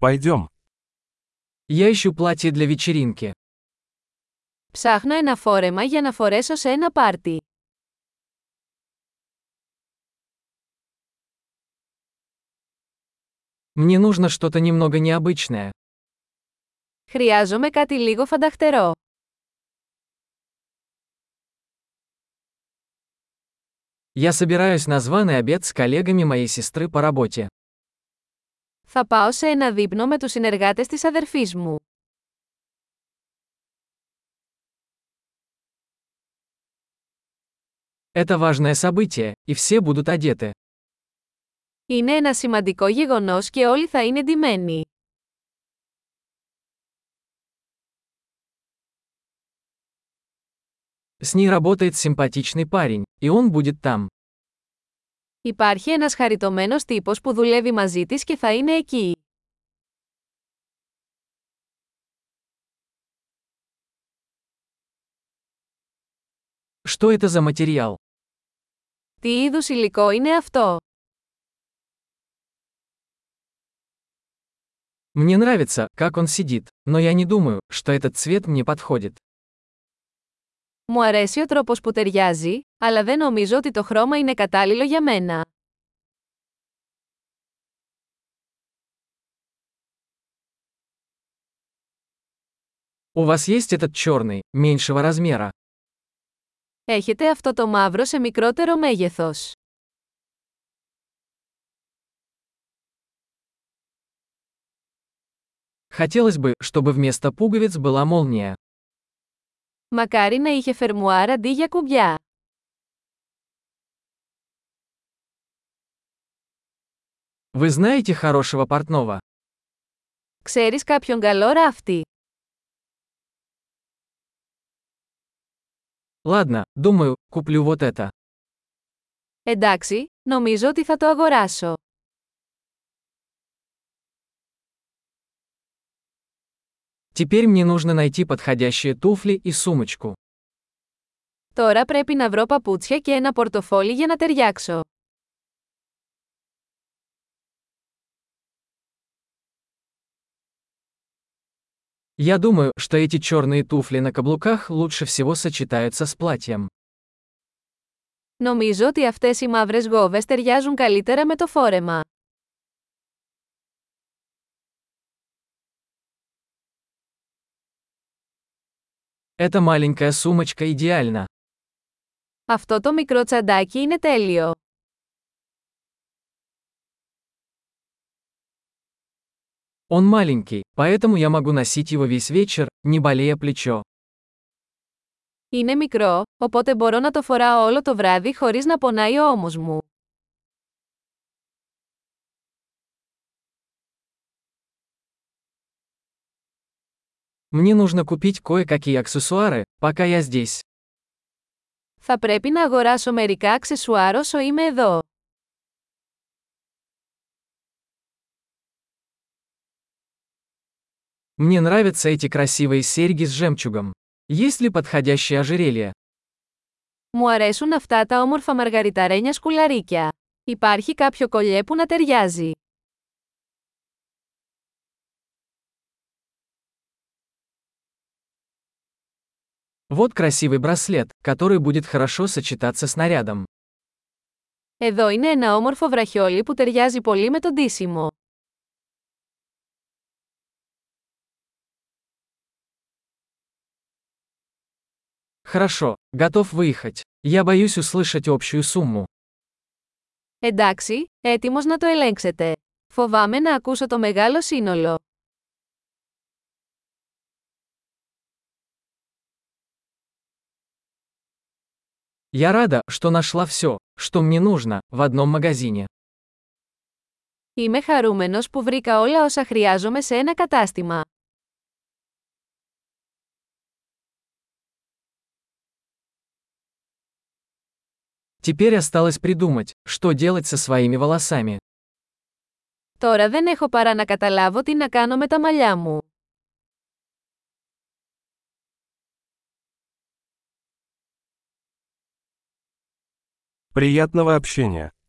Пойдем. Я ищу платье для вечеринки. Ψάχνω ένα φόρεμα για να φορέσω σε ένα πάρτι. Мне нужно что-то немного необычное. Χρειάζομαι κάτι λίγο φανταχτερό. Я собираюсь на званый обед с коллегами моей сестры по работе. Θα πάω σε ένα δείπνο με τους συνεργάτες της αδερφής μου. Это важное событие, и все будут одеты. Είναι ένα σημαντικό γεγονός και όλοι θα είναι ντυμένοι. С ней работает симпатичный парень, и он будет там. Υπάρχει ένας χαριτωμένος τύπος που δουλεύει μαζί της και θα είναι εκεί. Что это за материал? Τι είδους υλικό είναι αυτό? Мне нравится, как он сидит, но я не думаю, что этот цвет мне подходит. Μου αρέσει ο τρόπος που ταιριάζει, αλλά δεν νομίζω ότι το χρώμα είναι κατάλληλο για μένα. У вас есть этот черный, меньшего размера? Έχετε αυτό το μαύρο σε μικρότερο μέγεθος. Хотелось бы, чтобы вместо пуговиц была молния. Μακάρι να είχε φερμουάρ αντί για κουμπιά. Вы знаете хорошего портного? Ξέρεις κάποιον καλό ράφτη. Ладно, думаю, куплю вот это. Εντάξει, νομίζω ότι θα το αγοράσω. Теперь мне нужно найти подходящие туфли и сумочку. Τώρα πρέπει να βρω παπούτσια και ένα πορτοφόλι για να ταιριάξω. Я думаю, что эти черные туфли на каблуках лучше всего сочетаются с платьем. Νομίζω ότι αυτές οι μαύρες γόβες ταιριάζουν καλύτερα με το φόρεμα. Эта маленькая сумочка идеальна. Αυτό το μικρό τσαντάκι είναι τέλειο. Он маленький, поэтому я могу носить его весь вечер, не болея плечо. Είναι μικρό, οπότε μπορώ να το φοράω όλο το βράδυ χωρίς να πονάει ο ώμος μου. Мне нужно купить кое-какие аксессуары, пока я здесь. Θα πρέπει να αγοράσω μερικά αξεσουάρ όσο είμαι εδώ. Мне нравятся эти красивые серьги с жемчугом. Есть ли подходящее ожерелье? Μου αρέσουν αυτά τα όμορφα μαργαριταρένια σκουλαρίκια. Υπάρχει κάποιο κολλιέ που να ταιριάζει. Вот красивый браслет, который будет хорошо сочетаться с нарядом. Εδώ είναι ένα όμορφο βραχιόλι που ταιριάζει πολύ με το ντύσιμο. Хорошо, готов выехать. Я боюсь услышать общую сумму. Εντάξει, έτοιμος να το ελέγξετε. Φοβάμαι να ακούσω το μεγάλο σύνολο. Я рада, что нашла все, что мне нужно, в одном магазине. Είμαι χαρούμενος που βρήκα όλα όσα χρειάζομαι σε ένα κατάστημα. Теперь осталось придумать, что делать со своими волосами. Τώρα δεν έχω παρά να καταλάβω τι να κάνω με τα μαλλιά μου. Приятного общения.